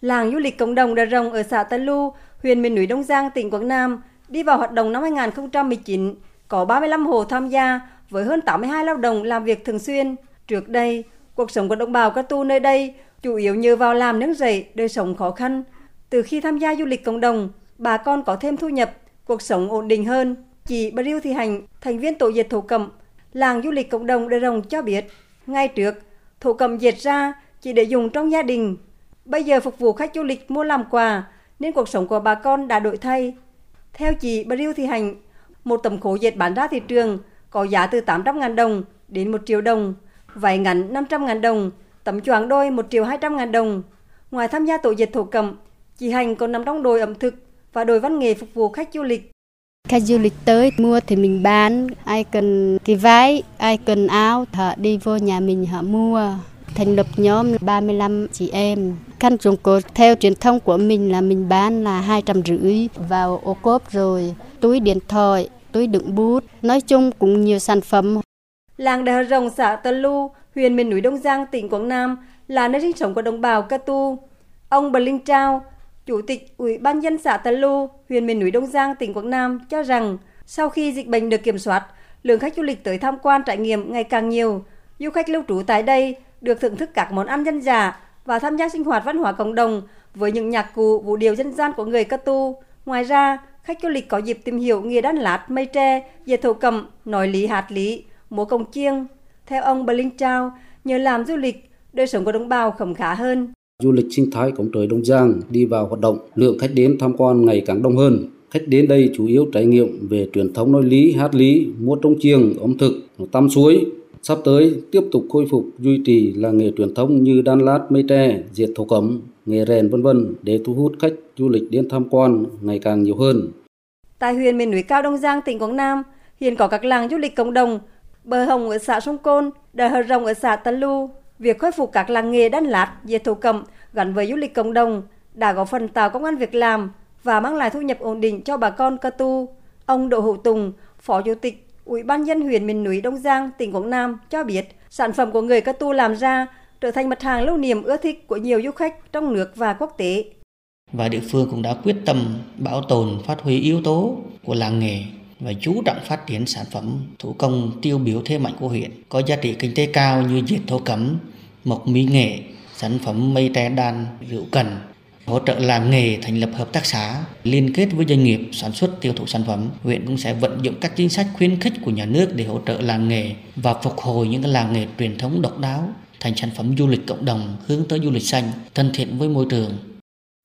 Làng du lịch cộng đồng Đà Rồng ở xã Tân Lu, huyện miền núi Đông Giang, tỉnh Quảng Nam đi vào hoạt động năm 2019, có 35 hộ tham gia với hơn 82 lao động làm việc thường xuyên. Trước đây, cuộc sống của đồng bào Ca Tu nơi đây chủ yếu nhờ vào làm nướng rẫy, đời sống khó khăn. Từ khi tham gia du lịch cộng đồng, bà con có thêm thu nhập, cuộc sống ổn định hơn. Chị Bà Thị Hành, thành viên tổ dệt thổ cẩm, làng du lịch cộng đồng Đà Rồng cho biết, ngay trước, thổ cẩm dệt ra chỉ để dùng trong gia đình. Bây giờ phục vụ khách du lịch mua làm quà, nên cuộc sống của bà con đã đổi thay. Theo chị Bà Thị Hành, một tấm khổ dệt bán ra thị trường có giá từ 800.000 đồng đến 1 triệu đồng, vải ngắn 500.000 đồng, tấm choàng đôi 1 triệu 200.000 đồng. Ngoài tham gia tổ dệt thổ cẩm, chị Hành còn nằm trong đội ẩm thực và đội văn nghề phục vụ khách du lịch. Khách du lịch tới mua thì mình bán, ai cần cái váy, ai cần áo, họ đi vô nhà mình họ mua. Thành lập nhóm 35 chị em. Khăn trùng cột theo truyền thông của mình là mình bán là hai trăm rưỡi vào ô cốp rồi, túi điện thoại, túi đựng bút, nói chung cũng nhiều sản phẩm. Làng Đà Rồng xã Tân Lu, huyện miền núi Đông Giang, tỉnh Quảng Nam là nơi sinh sống của đồng bào Ca Tu. Ông Bờ Linh Trao, Chủ tịch Ủy ban dân xã Tân Lu, huyện miền núi Đông Giang, tỉnh Quảng Nam cho rằng sau khi dịch bệnh được kiểm soát, lượng khách du lịch tới tham quan trải nghiệm ngày càng nhiều. Du khách lưu trú tại đây được thưởng thức các món ăn dân dã và tham gia sinh hoạt văn hóa cộng đồng với những nhạc cụ, vũ điệu dân gian của người Cơ Tu. Ngoài ra, khách du lịch có dịp tìm hiểu nghề đan lát, mây tre, dệt thổ cẩm, nói lý hạt lý, múa cồng chiêng. Theo ông Berlin Trao, nhờ làm du lịch, đời sống của đồng bào khẩm khá hơn. Du lịch sinh thái cổng trời Đông Giang đi vào hoạt động, lượng khách đến tham quan ngày càng đông hơn. Khách đến đây chủ yếu trải nghiệm về truyền thống nói lý, hát lý, múa trống chiêng, ẩm thực, tắm suối. Sắp tới tiếp tục khôi phục duy trì là nghề truyền thống như đan lát, mây tre, diệt thổ cẩm, nghề rèn vân vân để thu hút khách du lịch đến tham quan ngày càng nhiều hơn. Tại huyện miền núi cao Đông Giang, tỉnh Quảng Nam, hiện có các làng du lịch cộng đồng, bờ hồng ở xã Sông Côn, đờ hờ rồng ở xã Tân Lu. Việc khôi phục các làng nghề đan lát, dệt thổ cẩm gắn với du lịch cộng đồng đã góp phần tạo công an việc làm và mang lại thu nhập ổn định cho bà con Ca Tu. Ông Đỗ Hữu Tùng, Phó Chủ tịch Ủy ban dân huyện miền núi Đông Giang, tỉnh Quảng Nam cho biết sản phẩm của người Ca Tu làm ra trở thành mặt hàng lưu niệm ưa thích của nhiều du khách trong nước và quốc tế. Và địa phương cũng đã quyết tâm bảo tồn phát huy yếu tố của làng nghề và chú trọng phát triển sản phẩm thủ công tiêu biểu thế mạnh của huyện có giá trị kinh tế cao như dệt thổ cẩm, mộc mỹ nghệ, sản phẩm mây tre đan, rượu cần, hỗ trợ làm nghề thành lập hợp tác xã liên kết với doanh nghiệp sản xuất tiêu thụ sản phẩm huyện cũng sẽ vận dụng các chính sách khuyến khích của nhà nước để hỗ trợ làng nghề và phục hồi những cái làng nghề truyền thống độc đáo thành sản phẩm du lịch cộng đồng hướng tới du lịch xanh thân thiện với môi trường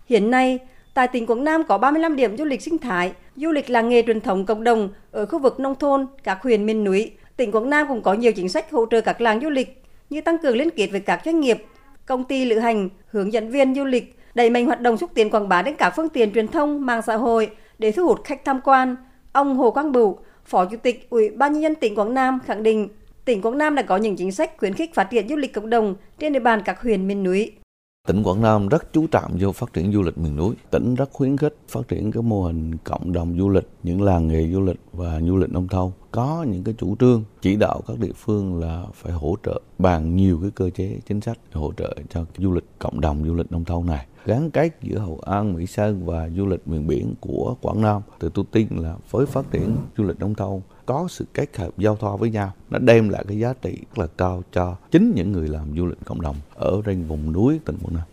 Hiện nay, tại tỉnh Quảng Nam có 35 điểm du lịch sinh thái, du lịch làng nghề truyền thống cộng đồng ở khu vực nông thôn, các huyện miền núi. Tỉnh Quảng Nam cũng có nhiều chính sách hỗ trợ các làng du lịch như tăng cường liên kết với các doanh nghiệp, công ty lữ hành, hướng dẫn viên du lịch, đẩy mạnh hoạt động xúc tiến quảng bá đến cả phương tiện truyền thông, mạng xã hội để thu hút khách tham quan. Ông Hồ Quang Bửu, Phó Chủ tịch Ủy ban nhân dân tỉnh Quảng Nam khẳng định, tỉnh Quảng Nam đã có những chính sách khuyến khích phát triển du lịch cộng đồng trên địa bàn các huyện miền núi. Tỉnh Quảng Nam rất chú trọng vô phát triển du lịch miền núi. Tỉnh rất khuyến khích phát triển cái mô hình cộng đồng du lịch, những làng nghề du lịch và du lịch nông thôn. Có những cái chủ trương chỉ đạo các địa phương là phải hỗ trợ bằng nhiều cái cơ chế chính sách hỗ trợ cho du lịch cộng đồng du lịch nông thôn này gắn kết giữa hậu An, Mỹ Sơn và du lịch miền biển của Quảng Nam. Thì tôi tin là với phát triển du lịch nông thôn có sự kết hợp giao thoa với nhau, nó đem lại cái giá trị rất là cao cho chính những người làm du lịch cộng đồng ở trên vùng núi tỉnh Quảng Nam.